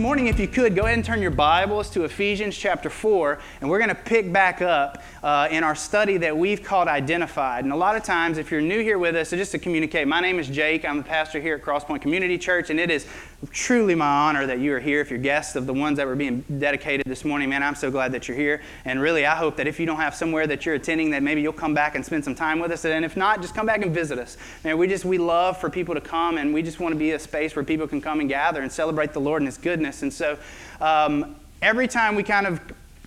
morning, if you could, go ahead and turn your Bibles to Ephesians chapter 4, and we're going to pick back up uh, in our study that we've called Identified. And a lot of times, if you're new here with us, so just to communicate, my name is Jake. I'm the pastor here at Crosspoint Community Church, and it is truly my honor that you are here. If you're guests of the ones that were being dedicated this morning, man, I'm so glad that you're here. And really, I hope that if you don't have somewhere that you're attending, that maybe you'll come back and spend some time with us. And if not, just come back and visit us. Man, we just, we love for people to come, and we just want to be a space where people can come and gather and celebrate the Lord and His goodness. And so, um, every time we kind of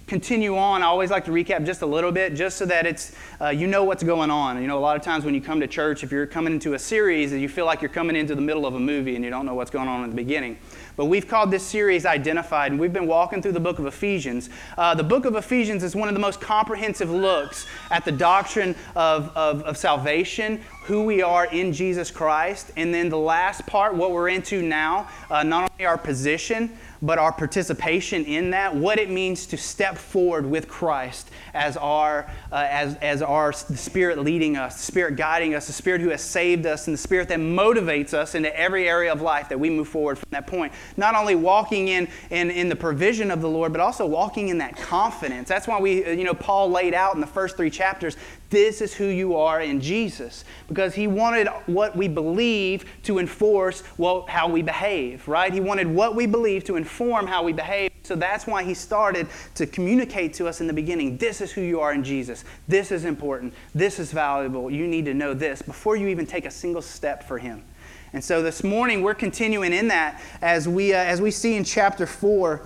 continue on, I always like to recap just a little bit, just so that it's uh, you know what's going on. You know, a lot of times when you come to church, if you're coming into a series, and you feel like you're coming into the middle of a movie and you don't know what's going on in the beginning. But we've called this series Identified, and we've been walking through the book of Ephesians. Uh, the book of Ephesians is one of the most comprehensive looks at the doctrine of, of, of salvation, who we are in Jesus Christ, and then the last part, what we're into now, uh, not only our position, but our participation in that, what it means to step forward with Christ as our, uh, as, as our the Spirit leading us, the Spirit guiding us, the Spirit who has saved us, and the Spirit that motivates us into every area of life that we move forward from that point. Not only walking in, in, in the provision of the Lord, but also walking in that confidence. That's why we, you know, Paul laid out in the first three chapters this is who you are in Jesus. Because he wanted what we believe to enforce well, how we behave, right? He wanted what we believe to inform how we behave. So that's why he started to communicate to us in the beginning this is who you are in Jesus. This is important. This is valuable. You need to know this before you even take a single step for him. And so this morning we're continuing in that as we, uh, as we see in chapter 4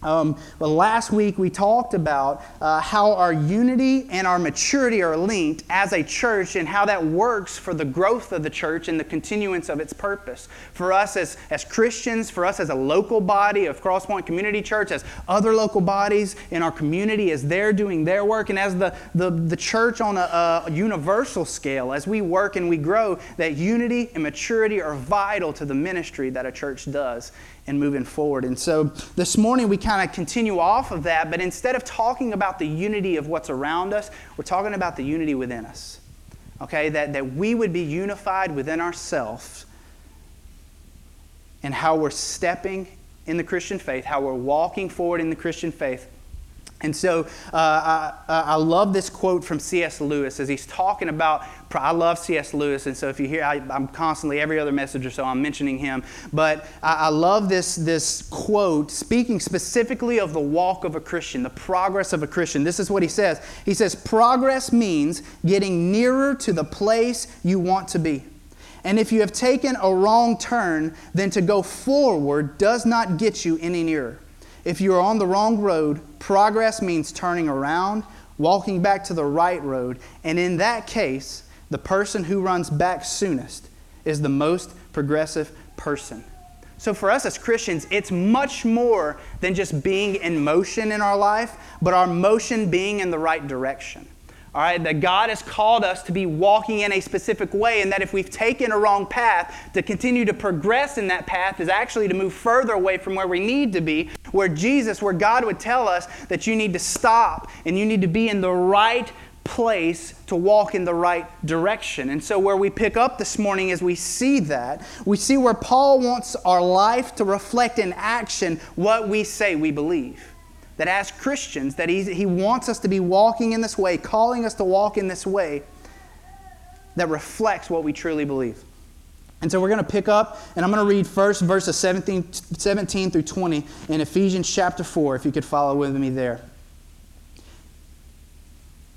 um, well, last week we talked about uh, how our unity and our maturity are linked as a church and how that works for the growth of the church and the continuance of its purpose. For us as, as Christians, for us as a local body of Crosspoint Community Church, as other local bodies in our community, as they're doing their work, and as the, the, the church on a, a universal scale, as we work and we grow, that unity and maturity are vital to the ministry that a church does and moving forward. And so this morning we kind of continue off of that, but instead of talking about the unity of what's around us, we're talking about the unity within us. Okay, that, that we would be unified within ourselves and how we're stepping in the Christian faith, how we're walking forward in the Christian faith and so uh, I, I, love this quote from C.S. Lewis as he's talking about. I love C.S. Lewis, and so if you hear, I, am constantly, every other message or so, I'm mentioning him. But I, I love this, this quote speaking specifically of the walk of a Christian, the progress of a Christian. This is what he says He says, Progress means getting nearer to the place you want to be. And if you have taken a wrong turn, then to go forward does not get you any nearer. If you are on the wrong road, progress means turning around, walking back to the right road, and in that case, the person who runs back soonest is the most progressive person. So, for us as Christians, it's much more than just being in motion in our life, but our motion being in the right direction. All right, that God has called us to be walking in a specific way, and that if we've taken a wrong path, to continue to progress in that path is actually to move further away from where we need to be, where Jesus, where God would tell us that you need to stop and you need to be in the right place to walk in the right direction. And so, where we pick up this morning is we see that. We see where Paul wants our life to reflect in action what we say we believe that as Christians, that he, he wants us to be walking in this way, calling us to walk in this way that reflects what we truly believe. And so we're going to pick up, and I'm going to read first verses 17, 17 through 20 in Ephesians chapter 4, if you could follow with me there.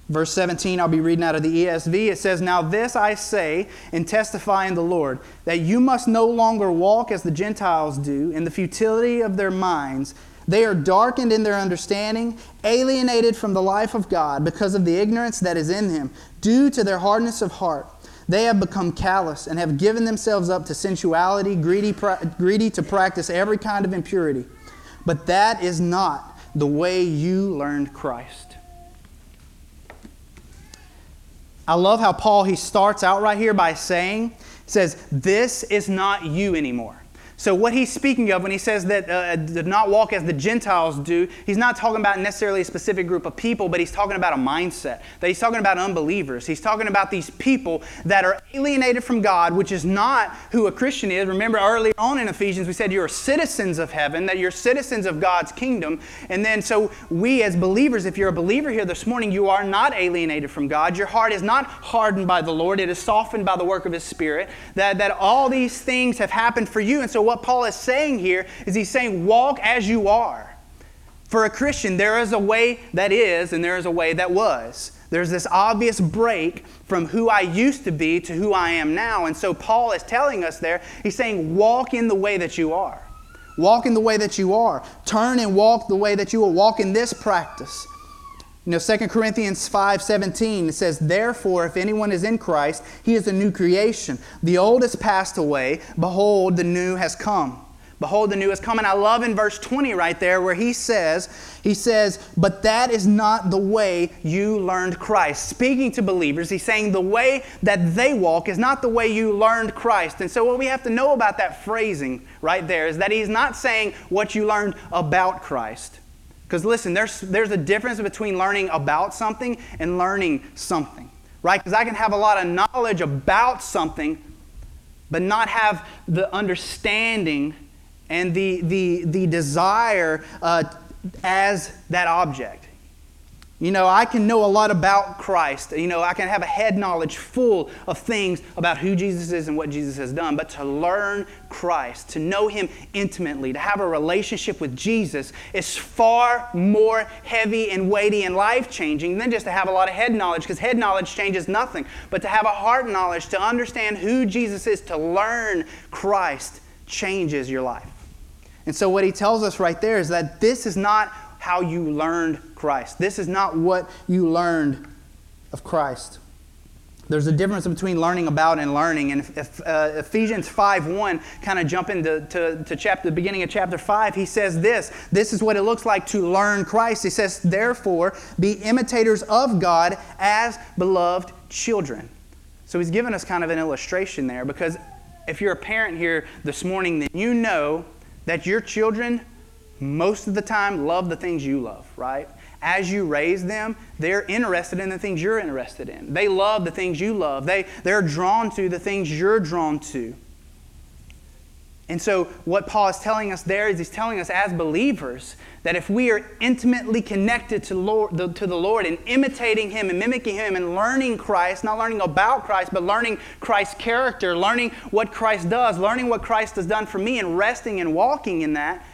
Verse 17, I'll be reading out of the ESV. It says, Now this I say and testify in the Lord, that you must no longer walk as the Gentiles do, in the futility of their minds they are darkened in their understanding, alienated from the life of God because of the ignorance that is in them, due to their hardness of heart. They have become callous and have given themselves up to sensuality, greedy, greedy to practice every kind of impurity. But that is not the way you learned Christ. I love how Paul he starts out right here by saying, says, This is not you anymore. So, what he's speaking of when he says that uh, do not walk as the Gentiles do, he's not talking about necessarily a specific group of people, but he's talking about a mindset. That he's talking about unbelievers. He's talking about these people that are alienated from God, which is not who a Christian is. Remember earlier on in Ephesians, we said you're citizens of heaven, that you're citizens of God's kingdom. And then, so we as believers, if you're a believer here this morning, you are not alienated from God. Your heart is not hardened by the Lord, it is softened by the work of His Spirit. That, that all these things have happened for you. And so, what Paul is saying here is he's saying, walk as you are. For a Christian, there is a way that is and there is a way that was. There's this obvious break from who I used to be to who I am now. And so Paul is telling us there, he's saying, walk in the way that you are. Walk in the way that you are. Turn and walk the way that you will walk in this practice. You know, 2 Corinthians 5 17, it says, Therefore, if anyone is in Christ, he is a new creation. The old has passed away. Behold, the new has come. Behold, the new has come. And I love in verse 20 right there where he says, he says, but that is not the way you learned Christ. Speaking to believers, he's saying the way that they walk is not the way you learned Christ. And so what we have to know about that phrasing right there is that he's not saying what you learned about Christ. Because listen, there's, there's a difference between learning about something and learning something, right? Because I can have a lot of knowledge about something, but not have the understanding and the, the, the desire uh, as that object. You know, I can know a lot about Christ. You know, I can have a head knowledge full of things about who Jesus is and what Jesus has done. But to learn Christ, to know Him intimately, to have a relationship with Jesus is far more heavy and weighty and life changing than just to have a lot of head knowledge, because head knowledge changes nothing. But to have a heart knowledge, to understand who Jesus is, to learn Christ changes your life. And so, what he tells us right there is that this is not how you learned Christ. This is not what you learned of Christ. There's a difference between learning about and learning. And if, uh, Ephesians 5.1 kind of jump into to, to chapter, the beginning of chapter 5, he says this. This is what it looks like to learn Christ. He says, therefore, be imitators of God as beloved children. So he's given us kind of an illustration there because if you're a parent here this morning, then you know that your children most of the time love the things you love, right? As you raise them, they're interested in the things you're interested in. They love the things you love. They, they're drawn to the things you're drawn to. And so, what Paul is telling us there is he's telling us as believers that if we are intimately connected to, Lord, the, to the Lord and imitating Him and mimicking Him and learning Christ, not learning about Christ, but learning Christ's character, learning what Christ does, learning what Christ has done for me, and resting and walking in that,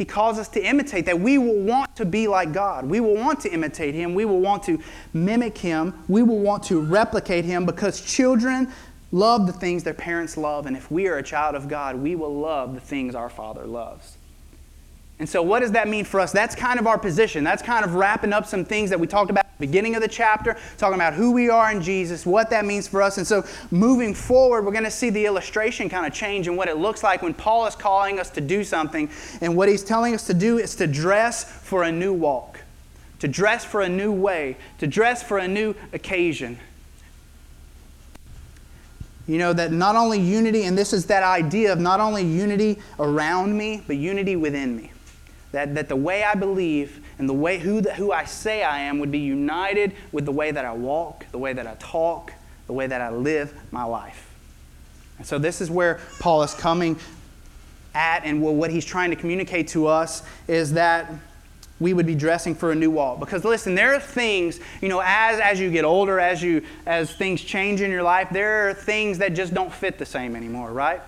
he calls us to imitate, that we will want to be like God. We will want to imitate Him. We will want to mimic Him. We will want to replicate Him because children love the things their parents love. And if we are a child of God, we will love the things our Father loves. And so, what does that mean for us? That's kind of our position. That's kind of wrapping up some things that we talked about at the beginning of the chapter, talking about who we are in Jesus, what that means for us. And so, moving forward, we're going to see the illustration kind of change and what it looks like when Paul is calling us to do something. And what he's telling us to do is to dress for a new walk, to dress for a new way, to dress for a new occasion. You know, that not only unity, and this is that idea of not only unity around me, but unity within me. That, that the way I believe and the way who, the, who I say I am would be united with the way that I walk, the way that I talk, the way that I live my life. And so this is where Paul is coming at, and what he's trying to communicate to us is that we would be dressing for a new walk. Because listen, there are things, you know, as, as you get older, as you as things change in your life, there are things that just don't fit the same anymore, right?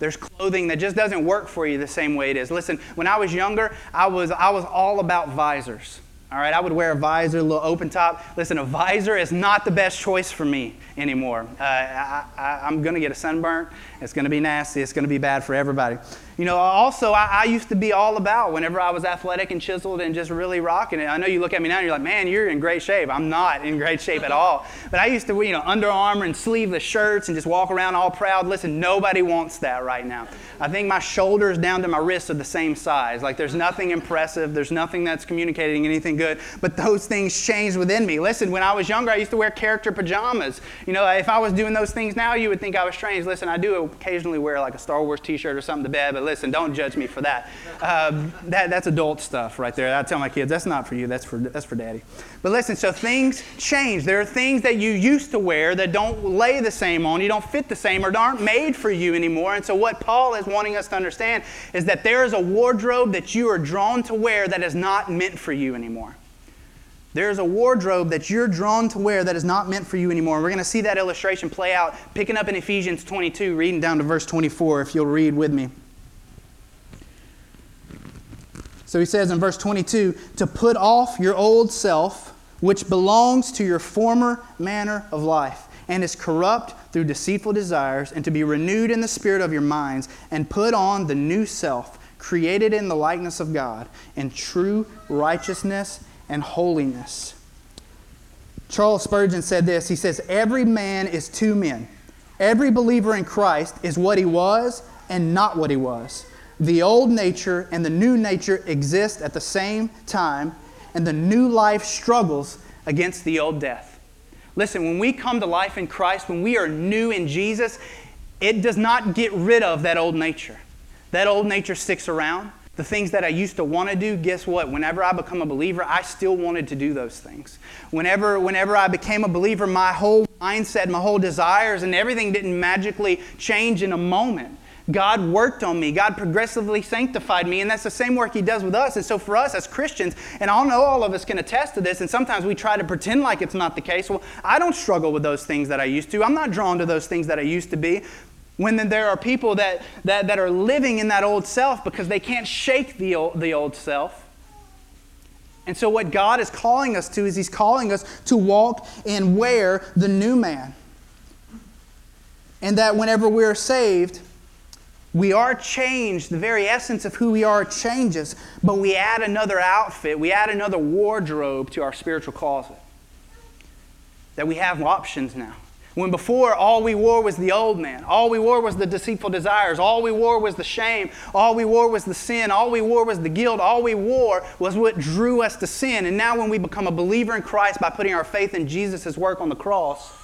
There's clothing that just doesn't work for you the same way it is. Listen, when I was younger, I was, I was all about visors. All right, I would wear a visor, a little open top. Listen, a visor is not the best choice for me anymore. Uh, I, am going to get a sunburn. It's going to be nasty. It's going to be bad for everybody. You know, also, I, I, used to be all about whenever I was athletic and chiseled and just really rocking it. I know you look at me now and you're like, man, you're in great shape. I'm not in great shape at all. But I used to, you know, Under Armour and sleeveless shirts and just walk around all proud. Listen, nobody wants that right now. I think my shoulders down to my wrists are the same size. Like there's nothing impressive, there's nothing that's communicating anything good, but those things changed within me. Listen, when I was younger, I used to wear character pajamas. You know, if I was doing those things now, you would think I was strange. Listen, I do occasionally wear like a Star Wars t shirt or something to bed, but listen, don't judge me for that. Uh, that that's adult stuff right there. I tell my kids, that's not for you, that's for, that's for daddy. But listen, so things change. There are things that you used to wear that don't lay the same on you, don't fit the same, or aren't made for you anymore. And so, what Paul is wanting us to understand is that there is a wardrobe that you are drawn to wear that is not meant for you anymore. There's a wardrobe that you're drawn to wear that is not meant for you anymore. We're going to see that illustration play out, picking up in Ephesians 22, reading down to verse 24, if you'll read with me. So he says in verse 22 to put off your old self, which belongs to your former manner of life and is corrupt through deceitful desires, and to be renewed in the spirit of your minds, and put on the new self, created in the likeness of God, in true righteousness and holiness. Charles Spurgeon said this He says, Every man is two men. Every believer in Christ is what he was and not what he was. The old nature and the new nature exist at the same time, and the new life struggles against the old death. Listen, when we come to life in Christ, when we are new in Jesus, it does not get rid of that old nature. That old nature sticks around the things that I used to want to do, guess what? Whenever I become a believer, I still wanted to do those things. Whenever, whenever I became a believer, my whole mindset, my whole desires, and everything didn't magically change in a moment. God worked on me. God progressively sanctified me, and that's the same work He does with us. And so, for us as Christians, and I know all of us can attest to this, and sometimes we try to pretend like it's not the case. Well, I don't struggle with those things that I used to. I'm not drawn to those things that I used to be when there are people that, that, that are living in that old self because they can't shake the old, the old self. And so, what God is calling us to is He's calling us to walk and wear the new man. And that whenever we're saved, we are changed. The very essence of who we are changes, but we add another outfit, we add another wardrobe to our spiritual closet. That we have options now. When before all we wore was the old man, all we wore was the deceitful desires, all we wore was the shame, all we wore was the sin, all we wore was the guilt, all we wore was what drew us to sin. And now, when we become a believer in Christ by putting our faith in Jesus' work on the cross,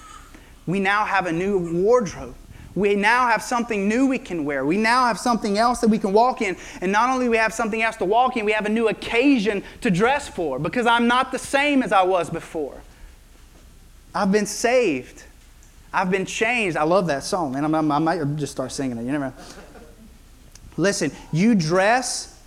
we now have a new wardrobe. We now have something new we can wear. We now have something else that we can walk in. And not only we have something else to walk in, we have a new occasion to dress for because I'm not the same as I was before. I've been saved. I've been changed. I love that song, and i might just start singing it. You never. Know. Listen, you dress.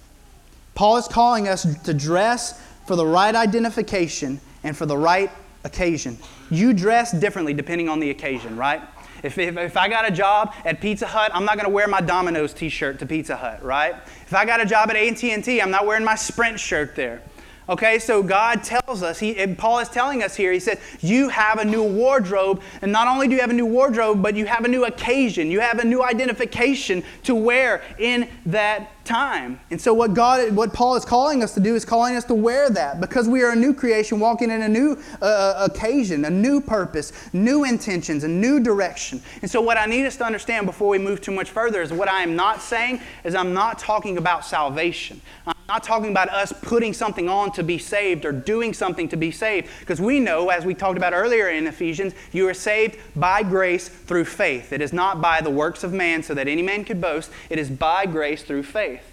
Paul is calling us to dress for the right identification and for the right occasion. You dress differently depending on the occasion, right? If, if, if, I got a job at Pizza Hut, I'm not going to wear my Domino's t-shirt to Pizza Hut, right? If I got a job at AT&T, I'm not wearing my Sprint shirt there. Okay, so God tells us, he, Paul is telling us here, he said, You have a new wardrobe, and not only do you have a new wardrobe, but you have a new occasion. You have a new identification to wear in that time. And so what God what Paul is calling us to do is calling us to wear that because we are a new creation walking in a new uh, uh, occasion, a new purpose, new intentions, a new direction. And so what I need us to understand before we move too much further is what I am not saying is I'm not talking about salvation. I'm not talking about us putting something on to be saved or doing something to be saved because we know as we talked about earlier in Ephesians, you are saved by grace through faith. It is not by the works of man so that any man could boast. It is by grace through faith.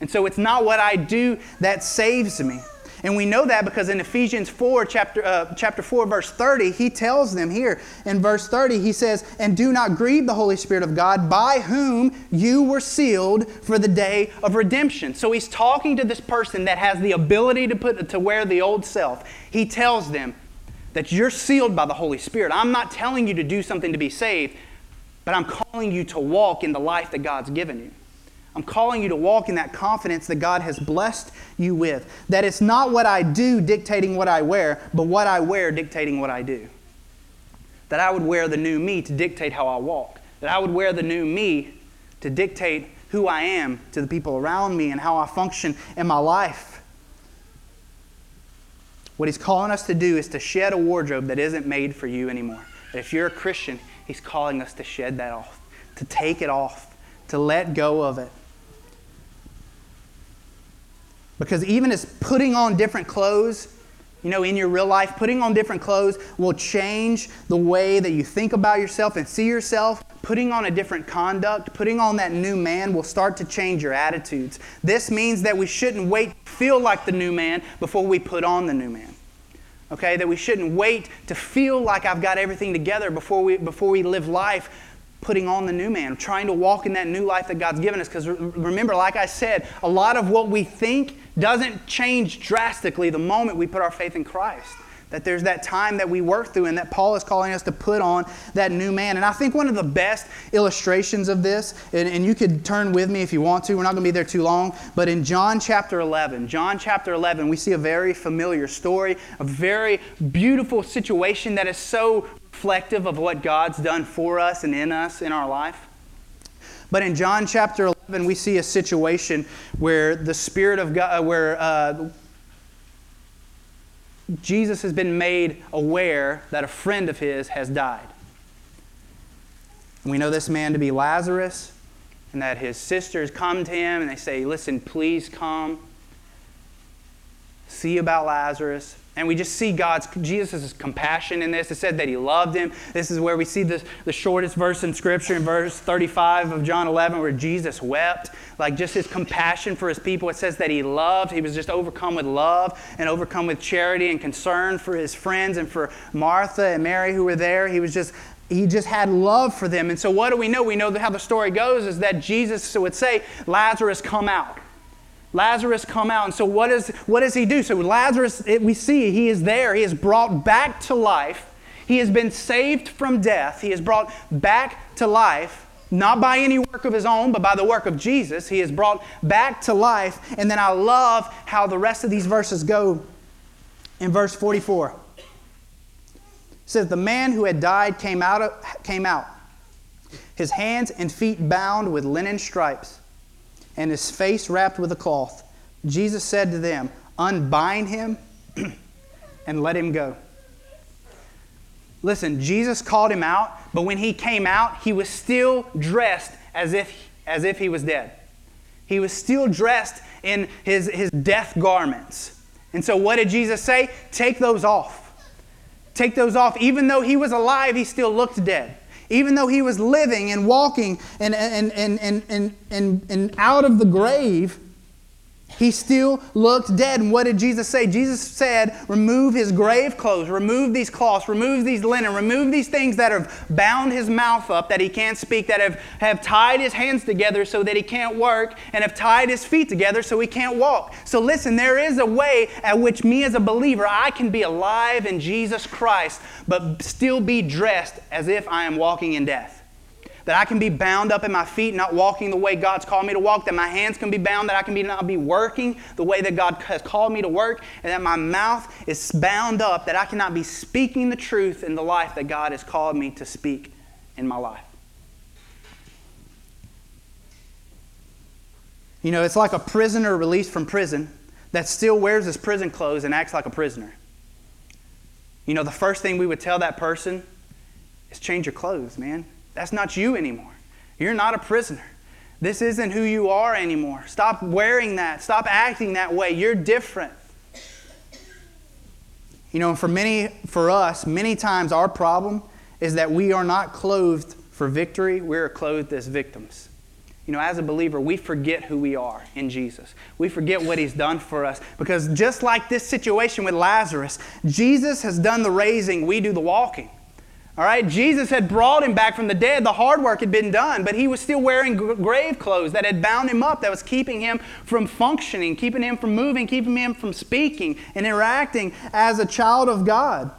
And so it's not what I do that saves me. And we know that because in Ephesians 4, chapter, uh, chapter 4, verse 30, he tells them here in verse 30, he says, And do not grieve the Holy Spirit of God, by whom you were sealed for the day of redemption. So he's talking to this person that has the ability to, put, to wear the old self. He tells them that you're sealed by the Holy Spirit. I'm not telling you to do something to be saved, but I'm calling you to walk in the life that God's given you. I'm calling you to walk in that confidence that God has blessed you with. That it's not what I do dictating what I wear, but what I wear dictating what I do. That I would wear the new me to dictate how I walk. That I would wear the new me to dictate who I am to the people around me and how I function in my life. What he's calling us to do is to shed a wardrobe that isn't made for you anymore. That if you're a Christian, he's calling us to shed that off, to take it off, to let go of it. Because even as putting on different clothes, you know, in your real life, putting on different clothes will change the way that you think about yourself and see yourself. Putting on a different conduct, putting on that new man will start to change your attitudes. This means that we shouldn't wait to feel like the new man before we put on the new man. Okay, that we shouldn't wait to feel like I've got everything together before we, before we live life putting on the new man, trying to walk in that new life that God's given us. Because remember, like I said, a lot of what we think doesn't change drastically the moment we put our faith in Christ. That there's that time that we work through, and that Paul is calling us to put on that new man. And I think one of the best illustrations of this, and, and you could turn with me if you want to, we're not going to be there too long, but in John chapter 11, John chapter 11, we see a very familiar story, a very beautiful situation that is so reflective of what God's done for us and in us in our life. But in John chapter 11, we see a situation where the Spirit of God, uh, where uh, Jesus has been made aware that a friend of his has died. We know this man to be Lazarus, and that his sisters come to him and they say, Listen, please come. See about Lazarus. And we just see God's, Jesus' compassion in this. It said that he loved him. This is where we see the, the shortest verse in Scripture in verse 35 of John 11, where Jesus wept. Like just his compassion for his people. It says that he loved. He was just overcome with love and overcome with charity and concern for his friends and for Martha and Mary who were there. He was just he just had love for them. And so, what do we know? We know how the story goes is that Jesus would say, Lazarus, come out. Lazarus come out. And so what, is, what does he do? So Lazarus, it, we see he is there. He is brought back to life. He has been saved from death. He is brought back to life, not by any work of his own, but by the work of Jesus. He is brought back to life. And then I love how the rest of these verses go in verse 44. It says, The man who had died came out, came out, his hands and feet bound with linen stripes and his face wrapped with a cloth. Jesus said to them, Unbind him and let him go. Listen, Jesus called him out, but when he came out, he was still dressed as if, as if he was dead. He was still dressed in his, his death garments. And so, what did Jesus say? Take those off. Take those off. Even though he was alive, he still looked dead. Even though he was living and walking and, and, and, and, and, and, and out of the grave, he still looked dead. And what did Jesus say? Jesus said, Remove his grave clothes, remove these cloths, remove these linen, remove these things that have bound his mouth up that he can't speak, that have, have tied his hands together so that he can't work, and have tied his feet together so he can't walk. So listen, there is a way at which me as a believer, I can be alive in Jesus Christ, but still be dressed as if I am walking in death that I can be bound up in my feet, not walking the way God's called me to walk, that my hands can be bound, that I can be not be working the way that God has called me to work, and that my mouth is bound up, that I cannot be speaking the truth in the life that God has called me to speak in my life. You know, it's like a prisoner released from prison that still wears his prison clothes and acts like a prisoner. You know, the first thing we would tell that person is change your clothes, man. That's not you anymore. You're not a prisoner. This isn't who you are anymore. Stop wearing that. Stop acting that way. You're different. You know, for many, for us, many times our problem is that we are not clothed for victory. We're clothed as victims. You know, as a believer, we forget who we are in Jesus. We forget what He's done for us. Because just like this situation with Lazarus, Jesus has done the raising, we do the walking. All right, Jesus had brought him back from the dead. The hard work had been done, but he was still wearing grave clothes that had bound him up, that was keeping him from functioning, keeping him from moving, keeping him from speaking and interacting as a child of God.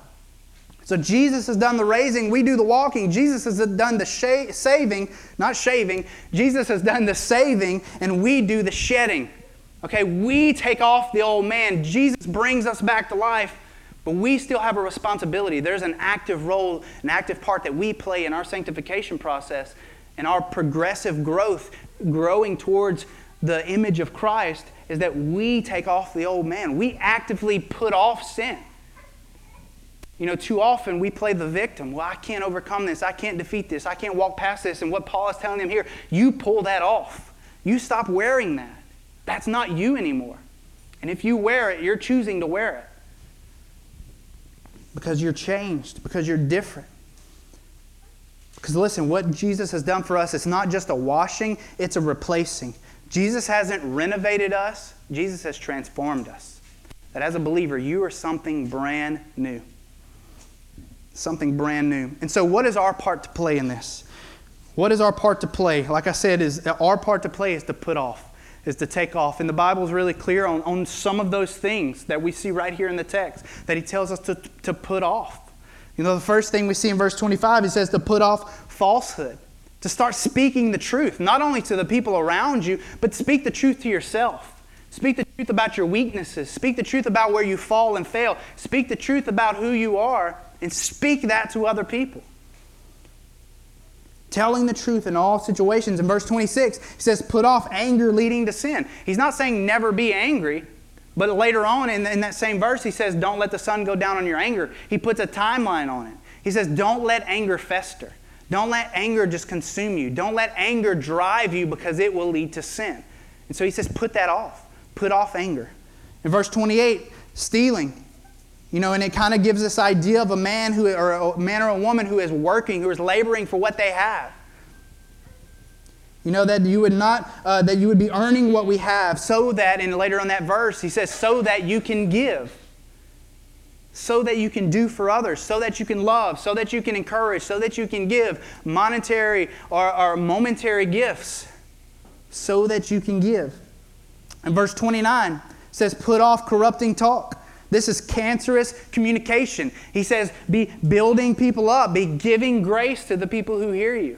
So Jesus has done the raising, we do the walking. Jesus has done the saving, not shaving. Jesus has done the saving, and we do the shedding. Okay, we take off the old man. Jesus brings us back to life. But we still have a responsibility. There's an active role, an active part that we play in our sanctification process and our progressive growth, growing towards the image of Christ, is that we take off the old man. We actively put off sin. You know, too often we play the victim. Well, I can't overcome this. I can't defeat this. I can't walk past this. And what Paul is telling them here, you pull that off. You stop wearing that. That's not you anymore. And if you wear it, you're choosing to wear it. Because you're changed, because you're different. Because listen, what Jesus has done for us, it's not just a washing, it's a replacing. Jesus hasn't renovated us, Jesus has transformed us. That as a believer, you are something brand new. Something brand new. And so, what is our part to play in this? What is our part to play? Like I said, is our part to play is to put off, is to take off. And the Bible is really clear on, on some of those things that we see right here in the text that he tells us to, to put off. You know, the first thing we see in verse 25, he says to put off falsehood, to start speaking the truth, not only to the people around you, but speak the truth to yourself. Speak the truth about your weaknesses. Speak the truth about where you fall and fail. Speak the truth about who you are, and speak that to other people. Telling the truth in all situations. In verse 26, he says, Put off anger leading to sin. He's not saying never be angry, but later on in, in that same verse, he says, Don't let the sun go down on your anger. He puts a timeline on it. He says, Don't let anger fester. Don't let anger just consume you. Don't let anger drive you because it will lead to sin. And so he says, Put that off. Put off anger. In verse 28, stealing. You know, and it kind of gives this idea of a man who, or a man or a woman who is working, who is laboring for what they have. You know, that you would not, uh, that you would be earning what we have so that, and later on that verse, he says, so that you can give. So that you can do for others, so that you can love, so that you can encourage, so that you can give monetary or, or momentary gifts, so that you can give. And verse 29 says, Put off corrupting talk. This is cancerous communication. He says, Be building people up, be giving grace to the people who hear you.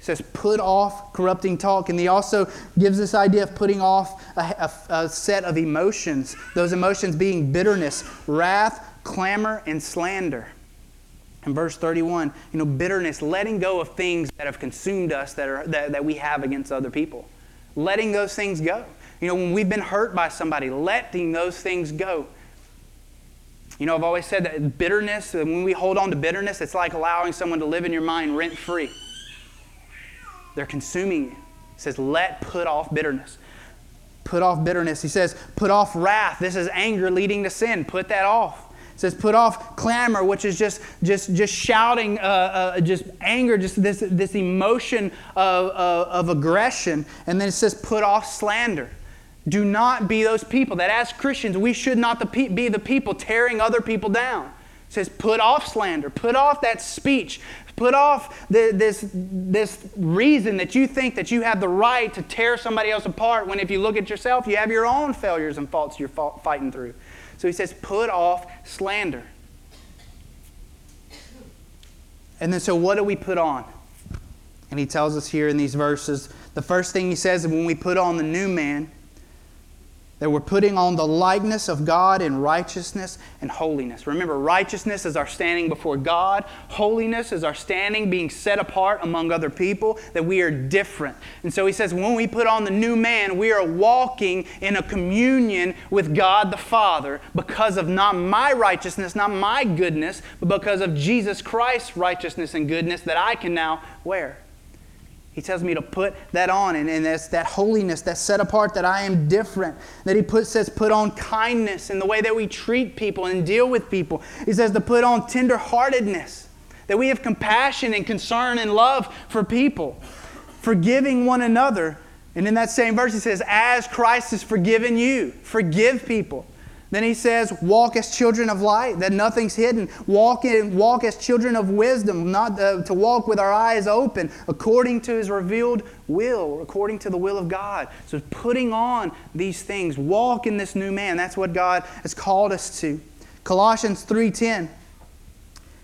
He says, put off corrupting talk. And he also gives this idea of putting off a, a, a, set of emotions, those emotions being bitterness, wrath, clamor, and slander. In verse 31, you know, bitterness, letting go of things that have consumed us that, are, that, that we have against other people. Letting those things go. You know, when we've been hurt by somebody, letting those things go. You know, I've always said that bitterness, when we hold on to bitterness, it's like allowing someone to live in your mind rent free. They're consuming you. He says, let put off bitterness. Put off bitterness. He says, put off wrath. This is anger leading to sin. Put that off. He says, put off clamor, which is just, just, just shouting, uh, uh, just anger, just this, this emotion of, of, of aggression. And then it says, put off slander. Do not be those people that, as Christians, we should not be the people tearing other people down. It says, put off slander, put off that speech, Put off the, this, this reason that you think that you have the right to tear somebody else apart when if you look at yourself, you have your own failures and faults you're fighting through. So he says, put off slander. And then, so what do we put on? And he tells us here in these verses the first thing he says is when we put on the new man, that we're putting on the likeness of God in righteousness and holiness. Remember, righteousness is our standing before God, holiness is our standing being set apart among other people, that we are different. And so he says, when we put on the new man, we are walking in a communion with God the Father because of not my righteousness, not my goodness, but because of Jesus Christ's righteousness and goodness that I can now wear. He tells me to put that on, and, and that's that holiness, that set apart, that I am different. That he put, says, put on kindness in the way that we treat people and deal with people. He says to put on tenderheartedness, that we have compassion and concern and love for people, forgiving one another. And in that same verse, he says, as Christ has forgiven you, forgive people. Then he says, walk as children of light, that nothing's hidden. Walk, in, walk as children of wisdom, not uh, to walk with our eyes open, according to his revealed will, according to the will of God. So putting on these things, walk in this new man. That's what God has called us to. Colossians 3.10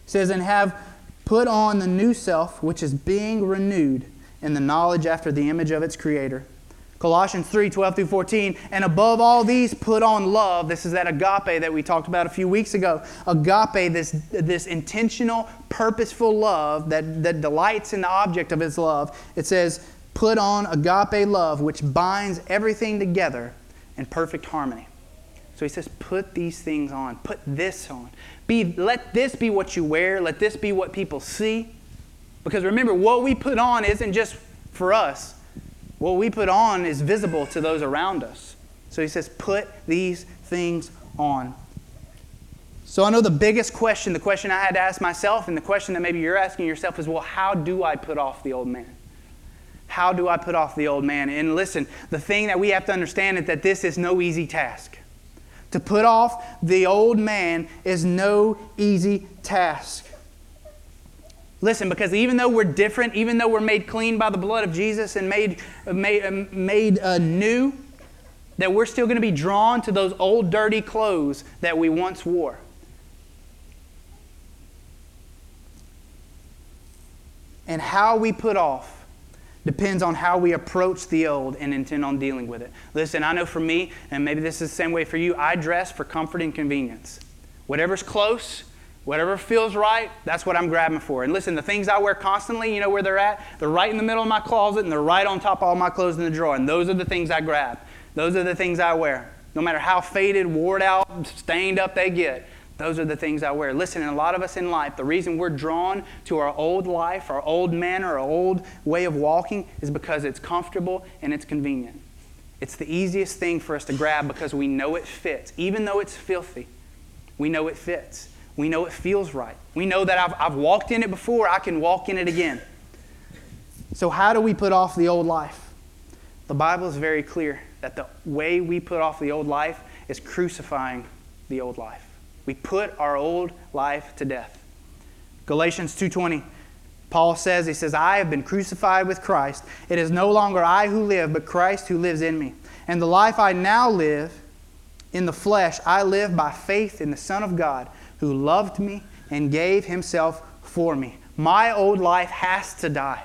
says, and have put on the new self, which is being renewed in the knowledge after the image of its creator Colossians 3 12 through 14. And above all these, put on love. This is that agape that we talked about a few weeks ago. Agape, this, this intentional, purposeful love that, that delights in the object of its love. It says, put on agape love, which binds everything together in perfect harmony. So he says, put these things on. Put this on. Be, let this be what you wear. Let this be what people see. Because remember, what we put on isn't just for us what we put on is visible to those around us. So he says, put these things on. So I know the biggest question, the question I had to ask myself, and the question that maybe you're asking yourself is well, how do I put off the old man? How do I put off the old man? And listen, the thing that we have to understand is that this is no easy task. To put off the old man is no easy task. Listen, because even though we're different, even though we're made clean by the blood of Jesus and made, made, made uh, new, that we're still going to be drawn to those old dirty clothes that we once wore. And how we put off depends on how we approach the old and intend on dealing with it. Listen, I know for me, and maybe this is the same way for you, I dress for comfort and convenience. Whatever's close, whatever feels right, that's what I'm grabbing for. And listen, the things I wear constantly, you know where they're at? They're right in the middle of my closet and they're right on top of all my clothes in the drawer. And those are the things I grab. Those are the things I wear. No matter how faded, worn out, stained up they get, those are the things I wear. Listen, and a lot of us in life, the reason we're drawn to our old life, our old manner, our old way of walking is because it's comfortable and it's convenient. It's the easiest thing for us to grab because we know it fits. Even though it's filthy, we know it fits. We know it feels right. We know that I've, I've walked in it before, I can walk in it again. So, how do we put off the old life? The Bible is very clear that the way we put off the old life is crucifying the old life. We put our old life to death. Galatians 2:20 Paul says he says I have been crucified with Christ. It is no longer I who live but Christ who lives in me. And the life I now live in the flesh I live by faith in the Son of God who loved me and gave himself for me. My old life has to die.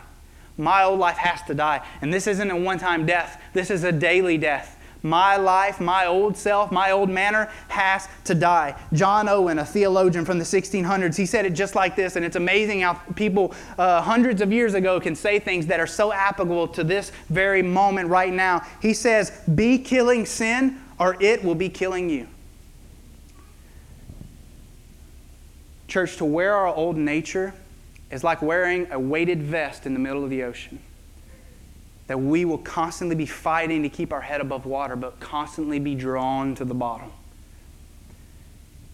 My old life has to die. And this isn't a one time death, this is a daily death. My life, my old self, my old manner has to die. John Owen, a theologian from the 1600s, he said it just like this, and it's amazing how people uh, hundreds of years ago can say things that are so applicable to this very moment right now. He says, Be killing sin, or it will be killing you. Church, to wear our old nature is like wearing a weighted vest in the middle of the ocean that we will constantly be fighting to keep our head above water, but constantly be drawn to the bottom.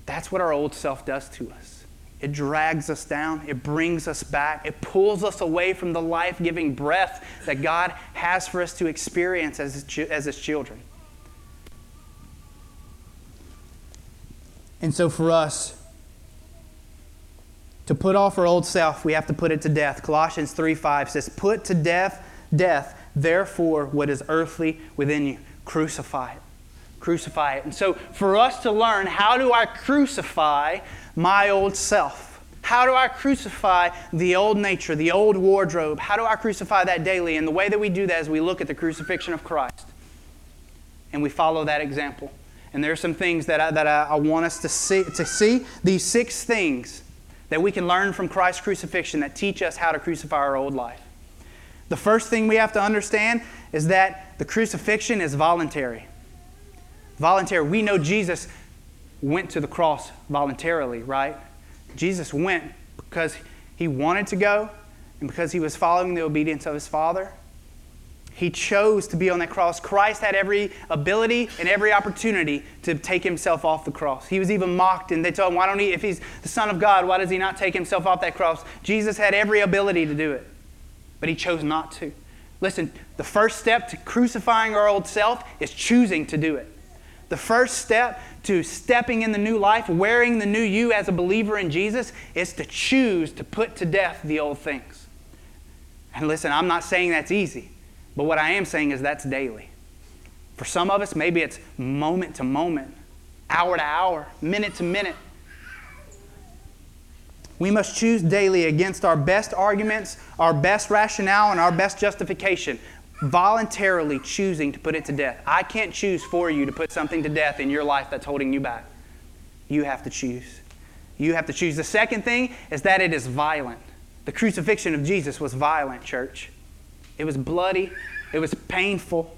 That's what our old self does to us. It drags us down, it brings us back, it pulls us away from the life giving breath that God has for us to experience as as his children. And so, for us, to put off our old self, we have to put it to death. Colossians 3 5 says, Put to death, death Therefore, what is earthly within you, crucify it. Crucify it. And so, for us to learn, how do I crucify my old self? How do I crucify the old nature, the old wardrobe? How do I crucify that daily? And the way that we do that is we look at the crucifixion of Christ and we follow that example. And there are some things that I, that I, I want us to see, to see. These six things that we can learn from Christ's crucifixion that teach us how to crucify our old life. The first thing we have to understand is that the crucifixion is voluntary. Voluntary. We know Jesus went to the cross voluntarily, right? Jesus went because he wanted to go and because he was following the obedience of his Father. He chose to be on that cross. Christ had every ability and every opportunity to take himself off the cross. He was even mocked, and they told him, Why don't he, if he's the Son of God, why does he not take himself off that cross? Jesus had every ability to do it but he chose not to. Listen, the first step to crucifying our old self is choosing to do it. The first step to stepping in the new life, wearing the new you as a believer in Jesus, is to choose to put to death the old things. And listen, I'm not saying that's easy, but what I am saying is that's daily. For some of us, maybe it's moment to moment, hour to hour, minute to minute. We must choose daily against our best arguments, our best rationale, and our best justification, voluntarily choosing to put it to death. I can't choose for you to put something to death in your life that's holding you back. You have to choose. You have to choose. The second thing is that it is violent. The crucifixion of Jesus was violent, church. It was bloody, it was painful.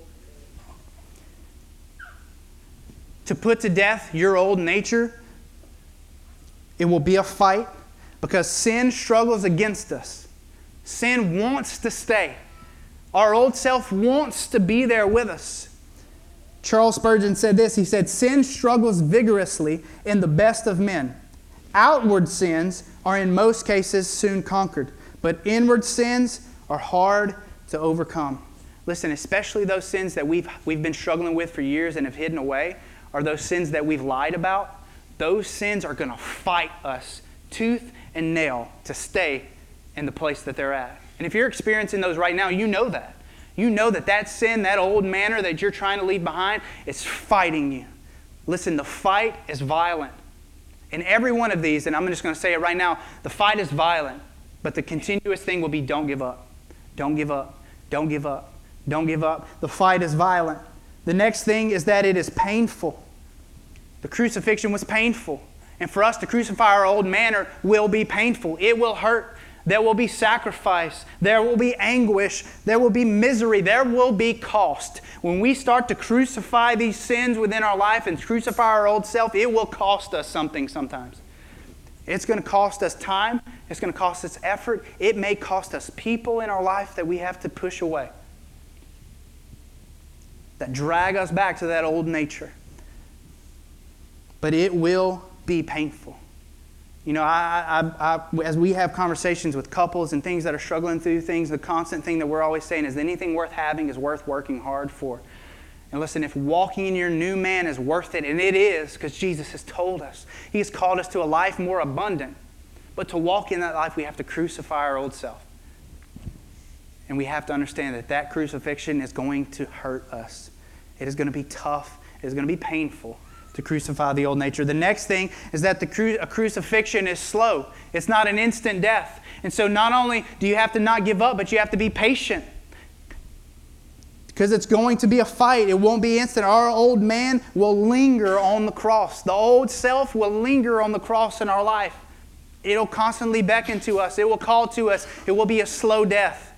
To put to death your old nature, it will be a fight because sin struggles against us. Sin wants to stay. Our old self wants to be there with us. Charles Spurgeon said this He said, Sin struggles vigorously in the best of men. Outward sins are in most cases soon conquered, but inward sins are hard to overcome. Listen, especially those sins that we've, we've been struggling with for years and have hidden away, are those sins that we've lied about. Those sins are going to fight us tooth and nail to stay in the place that they're at. And if you're experiencing those right now, you know that. You know that that sin, that old manner that you're trying to leave behind, is fighting you. Listen, the fight is violent. In every one of these, and I'm just going to say it right now, the fight is violent, but the continuous thing will be don't give up. Don't give up. Don't give up. Don't give up. The fight is violent. The next thing is that it is painful. The crucifixion was painful. And for us to crucify our old manner will be painful. It will hurt. There will be sacrifice. There will be anguish. There will be misery. There will be cost. When we start to crucify these sins within our life and crucify our old self, it will cost us something sometimes. It's going to cost us time. It's going to cost us effort. It may cost us people in our life that we have to push away, that drag us back to that old nature. But it will be painful. You know, I, I, I, as we have conversations with couples and things that are struggling through things, the constant thing that we're always saying is anything worth having is worth working hard for. And listen, if walking in your new man is worth it, and it is, because Jesus has told us, He has called us to a life more abundant. But to walk in that life, we have to crucify our old self. And we have to understand that that crucifixion is going to hurt us. It is going to be tough, it is going to be painful to crucify the old nature. The next thing is that the cru- a crucifixion is slow, it's not an instant death. And so, not only do you have to not give up, but you have to be patient. Because it's going to be a fight. It won't be instant. Our old man will linger on the cross. The old self will linger on the cross in our life. It'll constantly beckon to us, it will call to us. It will be a slow death.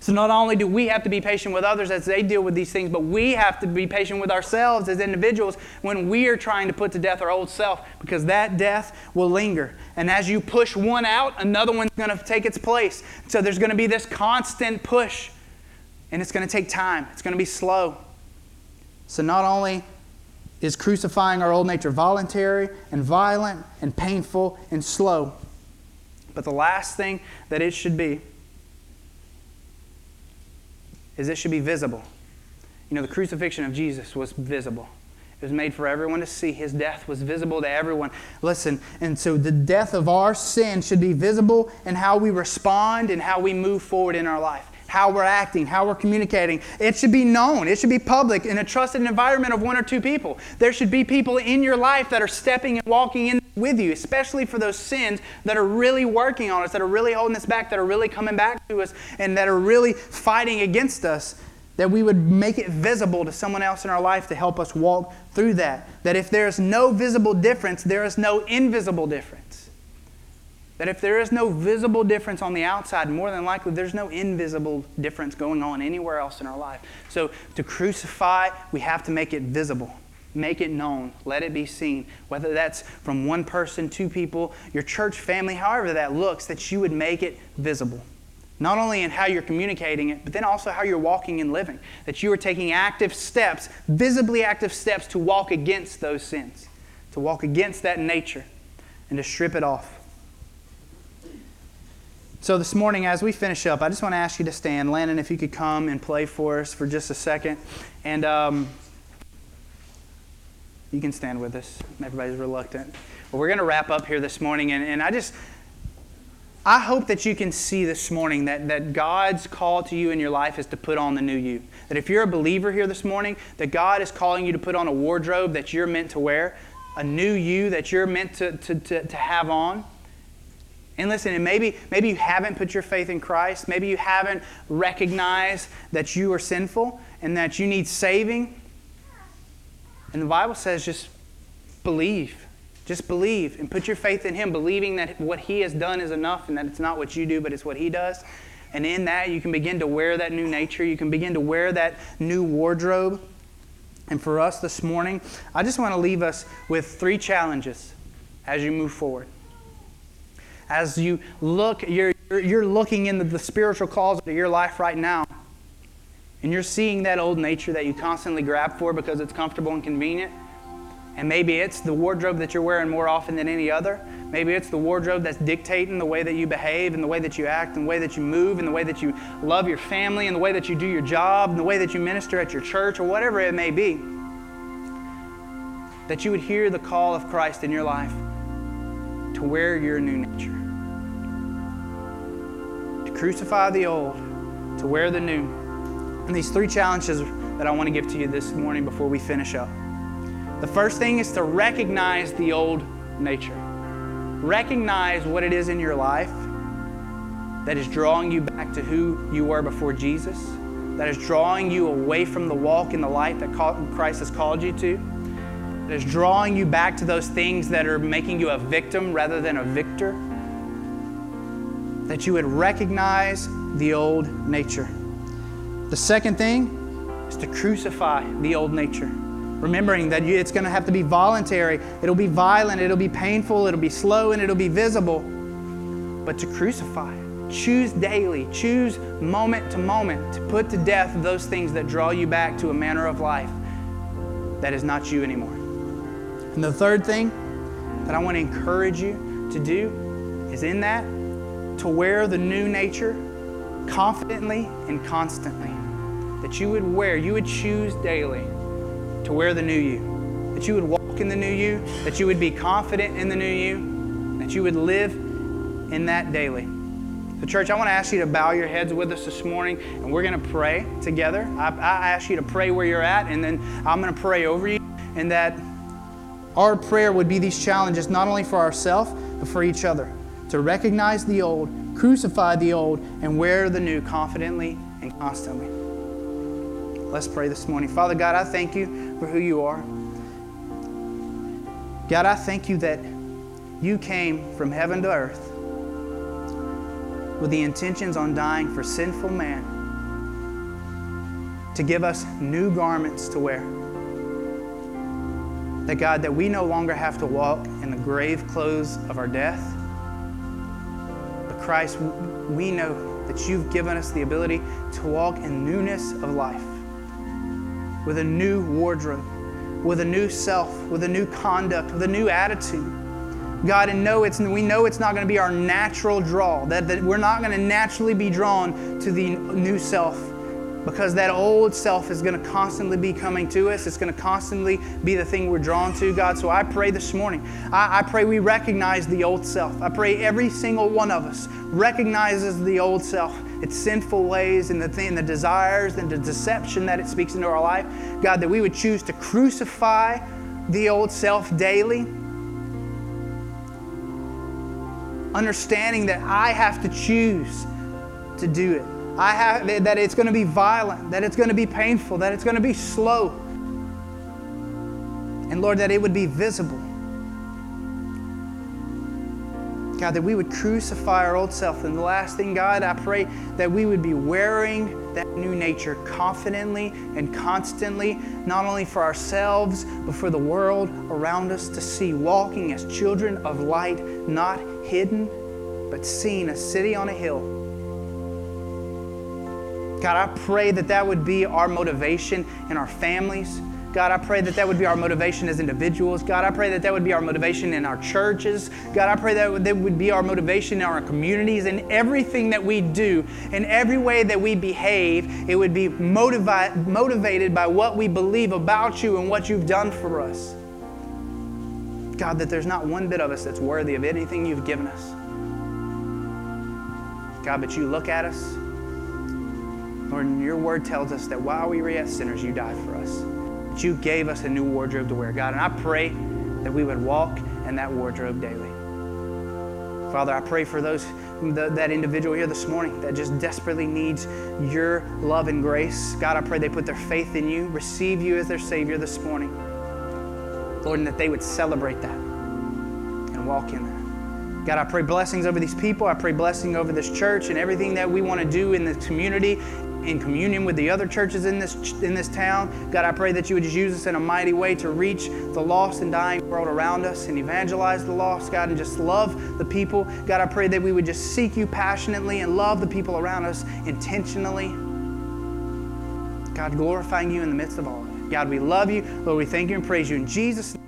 So not only do we have to be patient with others as they deal with these things, but we have to be patient with ourselves as individuals when we are trying to put to death our old self because that death will linger. And as you push one out, another one's going to take its place. So there's going to be this constant push. And it's going to take time. It's going to be slow. So not only is crucifying our old nature voluntary and violent and painful and slow, but the last thing that it should be is it should be visible. You know, the crucifixion of Jesus was visible. It was made for everyone to see. His death was visible to everyone. Listen, and so the death of our sin should be visible in how we respond and how we move forward in our life, how we're acting, how we're communicating. It should be known. It should be public in a trusted environment of one or two people. There should be people in your life that are stepping and walking in with you, especially for those sins that are really working on us, that are really holding us back, that are really coming back to us, and that are really fighting against us, that we would make it visible to someone else in our life to help us walk through that. That if there is no visible difference, there is no invisible difference. That if there is no visible difference on the outside, more than likely there's no invisible difference going on anywhere else in our life. So to crucify, we have to make it visible. Make it known. Let it be seen. Whether that's from one person, two people, your church family, however that looks, that you would make it visible. Not only in how you're communicating it, but then also how you're walking and living. That you are taking active steps, visibly active steps to walk against those sins, to walk against that nature, and to strip it off. So, this morning, as we finish up, I just want to ask you to stand. Landon, if you could come and play for us for just a second. And, um, you can stand with us. Everybody's reluctant. But we're going to wrap up here this morning. And, and I just, I hope that you can see this morning that, that God's call to you in your life is to put on the new you. That if you're a believer here this morning, that God is calling you to put on a wardrobe that you're meant to wear, a new you that you're meant to, to, to, to have on. And listen, and maybe, maybe you haven't put your faith in Christ. Maybe you haven't recognized that you are sinful and that you need saving. And the Bible says just believe. Just believe and put your faith in Him, believing that what He has done is enough and that it's not what you do, but it's what He does. And in that, you can begin to wear that new nature. You can begin to wear that new wardrobe. And for us this morning, I just want to leave us with three challenges as you move forward. As you look, you're, you're looking into the spiritual closet of your life right now. and you're seeing that old nature that you constantly grab for because it's comfortable and convenient, and maybe it's the wardrobe that you're wearing more often than any other. Maybe it's the wardrobe that's dictating the way that you behave and the way that you act and the way that you move and the way that you love your family and the way that you do your job and the way that you minister at your church or whatever it may be. That you would hear the call of Christ in your life to wear your new nature. To crucify the old, to wear the new. And these three challenges that I want to give to you this morning before we finish up. The first thing is to recognize the old nature. Recognize what it is in your life that is drawing you back to who you were before Jesus, that is drawing you away from the walk in the light that Christ has called you to, that is drawing you back to those things that are making you a victim rather than a victor. That you would recognize the old nature. The second thing is to crucify the old nature remembering that it's going to have to be voluntary. It'll be violent, it'll be painful, it'll be slow, and it'll be visible. But to crucify, choose daily, choose moment to moment to put to death those things that draw you back to a manner of life that is not you anymore. And the third thing that I want to encourage you to do is in that to wear the new nature confidently and constantly. That you would wear, you would choose daily to wear the new you, that you would walk in the new you, that you would be confident in the new you, that you would live in that daily. So, church, I want to ask you to bow your heads with us this morning, and we're going to pray together. I, I ask you to pray where you're at, and then I'm going to pray over you, and that our prayer would be these challenges not only for ourselves, but for each other to recognize the old, crucify the old, and wear the new confidently and constantly. Let's pray this morning. Father God, I thank you for who you are. God, I thank you that you came from heaven to earth with the intentions on dying for sinful man to give us new garments to wear. That God, that we no longer have to walk in the grave clothes of our death. But Christ, we know that you've given us the ability to walk in newness of life with a new wardrobe, with a new self, with a new conduct, with a new attitude. God, and know it's, we know it's not going to be our natural draw, that, that we're not going to naturally be drawn to the new self because that old self is going to constantly be coming to us. It's going to constantly be the thing we're drawn to, God. So I pray this morning, I, I pray we recognize the old self. I pray every single one of us recognizes the old self its sinful ways and the, thing, the desires and the deception that it speaks into our life. God, that we would choose to crucify the old self daily. Understanding that I have to choose to do it. I have that it's going to be violent, that it's going to be painful, that it's going to be slow. And Lord, that it would be visible. God, that we would crucify our old self. And the last thing, God, I pray that we would be wearing that new nature confidently and constantly, not only for ourselves, but for the world around us to see, walking as children of light, not hidden, but seen, a city on a hill. God, I pray that that would be our motivation in our families God, I pray that that would be our motivation as individuals. God, I pray that that would be our motivation in our churches. God, I pray that that would be our motivation in our communities and everything that we do, in every way that we behave, it would be motivi- motivated by what we believe about you and what you've done for us. God, that there's not one bit of us that's worthy of anything you've given us. God, but you look at us. Lord, your word tells us that while we were yet sinners, you died for us that you gave us a new wardrobe to wear, God. And I pray that we would walk in that wardrobe daily. Father, I pray for those the, that individual here this morning that just desperately needs your love and grace. God, I pray they put their faith in you, receive you as their Savior this morning. Lord, and that they would celebrate that and walk in that. God, I pray blessings over these people. I pray blessing over this church and everything that we want to do in the community in communion with the other churches in this in this town. God, I pray that you would just use us in a mighty way to reach the lost and dying world around us and evangelize the lost, God, and just love the people. God, I pray that we would just seek you passionately and love the people around us intentionally. God, glorifying you in the midst of all. God, we love you. Lord, we thank you and praise you in Jesus' name.